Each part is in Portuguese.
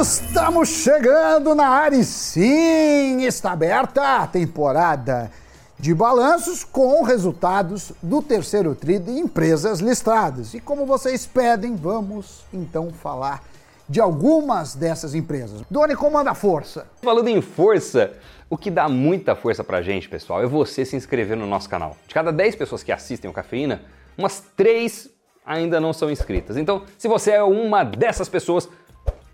Estamos chegando na área e sim, está aberta a temporada de balanços com resultados do terceiro TRI de empresas listadas. E como vocês pedem, vamos então falar de algumas dessas empresas. Doni, comanda a força. Falando em força, o que dá muita força pra gente, pessoal, é você se inscrever no nosso canal. De cada 10 pessoas que assistem o Cafeína, umas 3 ainda não são inscritas. Então, se você é uma dessas pessoas,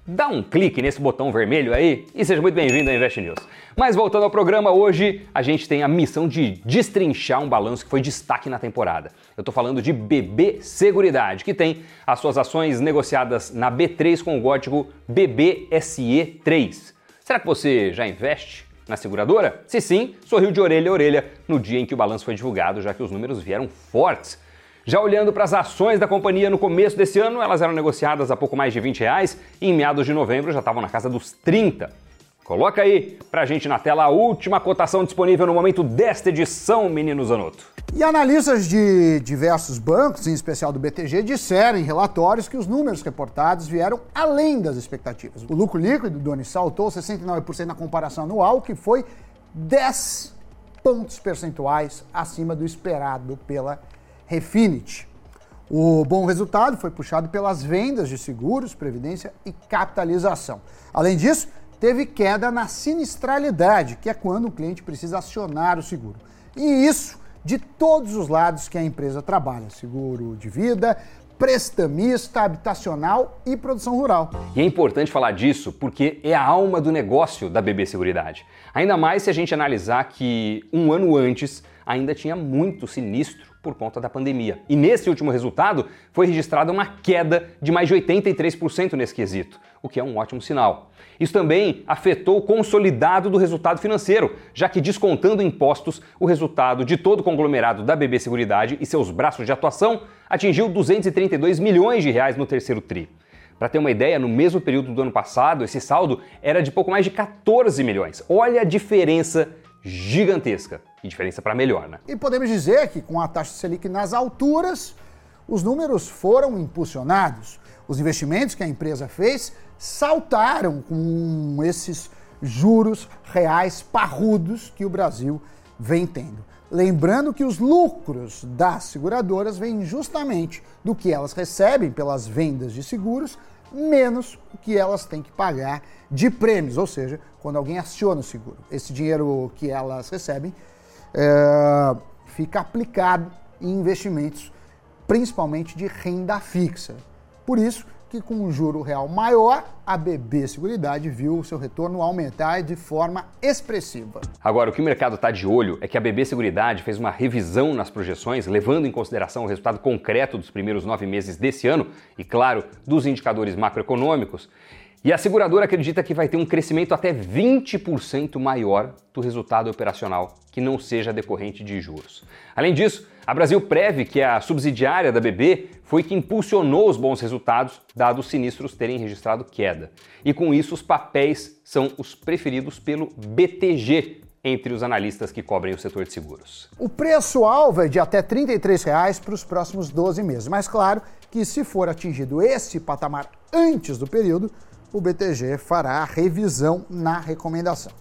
dá um clique nesse botão vermelho aí e seja muito bem-vindo ao Invest News. Mas voltando ao programa, hoje a gente tem a missão de destrinchar um balanço que foi destaque na temporada. Eu estou falando de BB Seguridade, que tem as suas ações negociadas na B3 com o código BBSE3. Será que você já investe na seguradora? Se sim, sorriu de orelha a orelha no dia em que o balanço foi divulgado, já que os números vieram fortes. Já olhando para as ações da companhia no começo desse ano, elas eram negociadas a pouco mais de 20 reais e em meados de novembro já estavam na casa dos 30. Coloca aí pra gente na tela a última cotação disponível no momento desta edição, menino Zanotto. E analistas de diversos bancos, em especial do BTG, disseram em relatórios que os números reportados vieram além das expectativas. O lucro líquido, Doni, saltou 69% na comparação anual, que foi 10 pontos percentuais acima do esperado pela Refinity. O bom resultado foi puxado pelas vendas de seguros, previdência e capitalização. Além disso, teve queda na sinistralidade, que é quando o cliente precisa acionar o seguro. E isso de todos os lados que a empresa trabalha: seguro de vida, prestamista, habitacional e produção rural. E é importante falar disso porque é a alma do negócio da BB Seguridade. Ainda mais se a gente analisar que um ano antes ainda tinha muito sinistro por conta da pandemia. E nesse último resultado foi registrada uma queda de mais de 83% nesse quesito, o que é um ótimo sinal. Isso também afetou o consolidado do resultado financeiro, já que descontando impostos, o resultado de todo o conglomerado da BB Seguridade e seus braços de atuação atingiu 232 milhões de reais no terceiro tri. Para ter uma ideia, no mesmo período do ano passado, esse saldo era de pouco mais de 14 milhões. Olha a diferença gigantesca. E diferença para melhor, né? E podemos dizer que com a taxa Selic nas alturas, os números foram impulsionados. Os investimentos que a empresa fez saltaram com esses juros reais parrudos que o Brasil vem tendo. Lembrando que os lucros das seguradoras vêm justamente do que elas recebem pelas vendas de seguros, menos o que elas têm que pagar de prêmios, ou seja, quando alguém aciona o seguro. Esse dinheiro que elas recebem é, fica aplicado em investimentos, principalmente de renda fixa. Por isso que com um juro real maior, a BB Seguridade viu o seu retorno aumentar de forma expressiva. Agora, o que o mercado está de olho é que a BB Seguridade fez uma revisão nas projeções, levando em consideração o resultado concreto dos primeiros nove meses desse ano e, claro, dos indicadores macroeconômicos. E a seguradora acredita que vai ter um crescimento até 20% maior do resultado operacional que não seja decorrente de juros. Além disso, a Brasil Prev, que é a subsidiária da BB, foi que impulsionou os bons resultados, dados os sinistros terem registrado queda. E com isso, os papéis são os preferidos pelo BTG, entre os analistas que cobrem o setor de seguros. O preço-alvo é de até R$ 33 para os próximos 12 meses, mas claro que se for atingido esse patamar antes do período, o BTG fará a revisão na recomendação.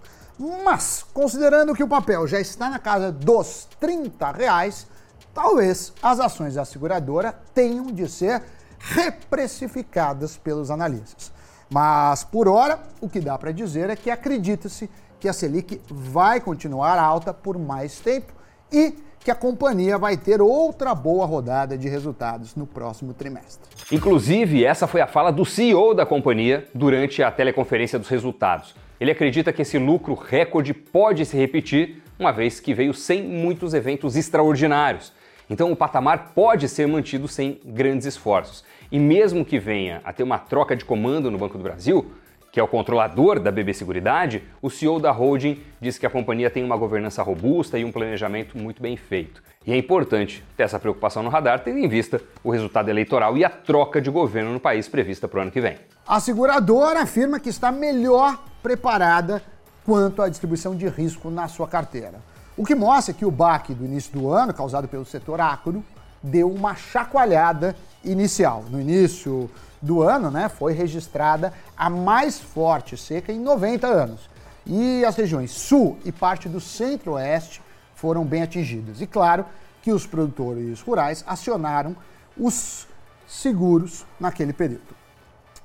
Mas, considerando que o papel já está na casa dos 30 reais, talvez as ações da seguradora tenham de ser reprecificadas pelos analistas. Mas, por hora, o que dá para dizer é que acredita-se que a Selic vai continuar alta por mais tempo e que a companhia vai ter outra boa rodada de resultados no próximo trimestre. Inclusive, essa foi a fala do CEO da companhia durante a teleconferência dos resultados. Ele acredita que esse lucro recorde pode se repetir, uma vez que veio sem muitos eventos extraordinários. Então, o patamar pode ser mantido sem grandes esforços. E mesmo que venha a ter uma troca de comando no Banco do Brasil, que é o controlador da BB Seguridade, o CEO da holding diz que a companhia tem uma governança robusta e um planejamento muito bem feito. E é importante ter essa preocupação no radar, tendo em vista o resultado eleitoral e a troca de governo no país prevista para o ano que vem. A seguradora afirma que está melhor preparada quanto à distribuição de risco na sua carteira. O que mostra que o baque do início do ano, causado pelo setor ácaro, deu uma chacoalhada inicial. No início do ano, né, foi registrada a mais forte seca em 90 anos. E as regiões sul e parte do centro-oeste foram bem atingidas. E claro que os produtores rurais acionaram os seguros naquele período.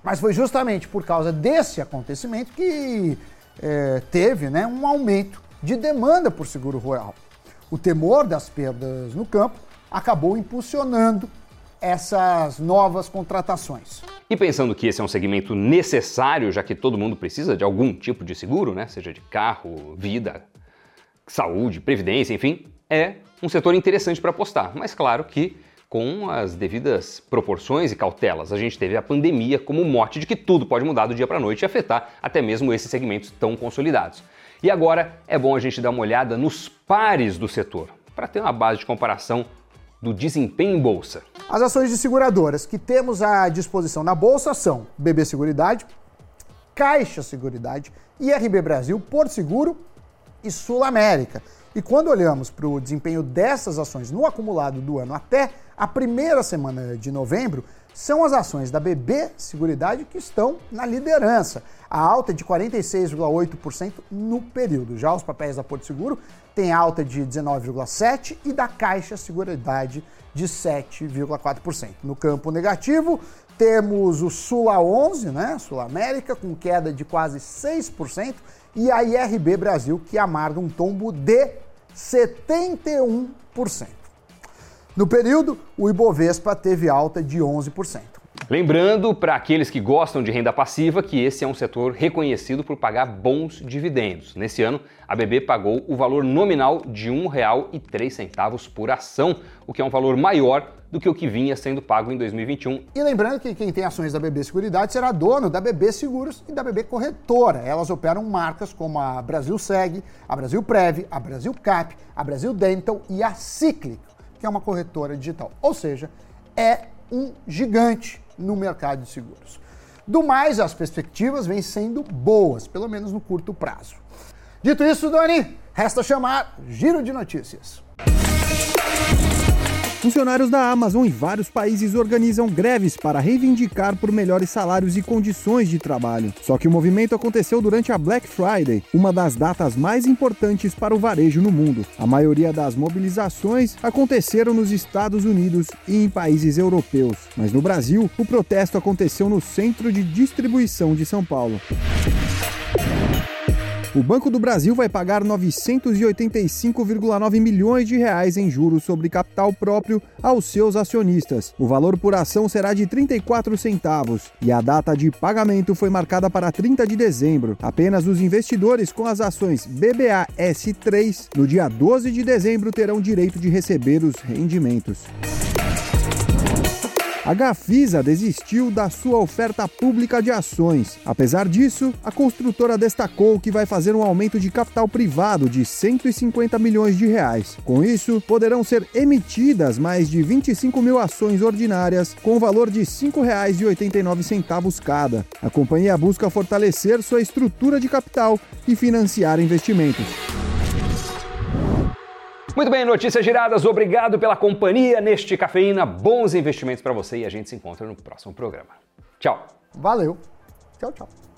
Mas foi justamente por causa desse acontecimento que é, teve né, um aumento de demanda por seguro rural. O temor das perdas no campo acabou impulsionando essas novas contratações. E pensando que esse é um segmento necessário, já que todo mundo precisa de algum tipo de seguro, né? seja de carro, vida, saúde, previdência, enfim, é um setor interessante para apostar. Mas claro que com as devidas proporções e cautelas. A gente teve a pandemia como mote de que tudo pode mudar do dia para a noite e afetar até mesmo esses segmentos tão consolidados. E agora é bom a gente dar uma olhada nos pares do setor, para ter uma base de comparação do desempenho em bolsa. As ações de seguradoras que temos à disposição na bolsa são BB Seguridade, Caixa Seguridade, IRB Brasil, Porto Seguro e Sul América. E quando olhamos para o desempenho dessas ações no acumulado do ano até a primeira semana de novembro, são as ações da BB Seguridade que estão na liderança. A alta é de 46,8% no período. Já os papéis da Porto Seguro têm alta de 19,7% e da Caixa Seguridade de 7,4%. No campo negativo, temos o Sula 11, né, Sul América, com queda de quase 6%, e a IRB Brasil, que amarga um tombo de 71%. No período, o Ibovespa teve alta de 11%. Lembrando para aqueles que gostam de renda passiva que esse é um setor reconhecido por pagar bons dividendos. Nesse ano, a BB pagou o valor nominal de R$ 1,03 por ação, o que é um valor maior do que o que vinha sendo pago em 2021. E lembrando que quem tem ações da BB Seguridade será dono da BB Seguros e da BB Corretora. Elas operam marcas como a Brasil Seg, a Brasil Prev, a Brasil Cap, a Brasil Dental e a Ciclic, que é uma corretora digital. Ou seja, é um gigante no mercado de seguros. Do mais, as perspectivas vêm sendo boas, pelo menos no curto prazo. Dito isso, Dani, resta chamar Giro de Notícias. Funcionários da Amazon em vários países organizam greves para reivindicar por melhores salários e condições de trabalho. Só que o movimento aconteceu durante a Black Friday, uma das datas mais importantes para o varejo no mundo. A maioria das mobilizações aconteceram nos Estados Unidos e em países europeus, mas no Brasil, o protesto aconteceu no centro de distribuição de São Paulo. O Banco do Brasil vai pagar 985,9 milhões de reais em juros sobre capital próprio aos seus acionistas. O valor por ação será de 34 centavos e a data de pagamento foi marcada para 30 de dezembro. Apenas os investidores com as ações BBAS3 no dia 12 de dezembro terão direito de receber os rendimentos. A Gafisa desistiu da sua oferta pública de ações. Apesar disso, a construtora destacou que vai fazer um aumento de capital privado de 150 milhões de reais. Com isso, poderão ser emitidas mais de 25 mil ações ordinárias com valor de R$ 5,89 cada. A companhia busca fortalecer sua estrutura de capital e financiar investimentos. Muito bem, notícias giradas. Obrigado pela companhia neste Cafeína. Bons investimentos para você e a gente se encontra no próximo programa. Tchau. Valeu. Tchau, tchau.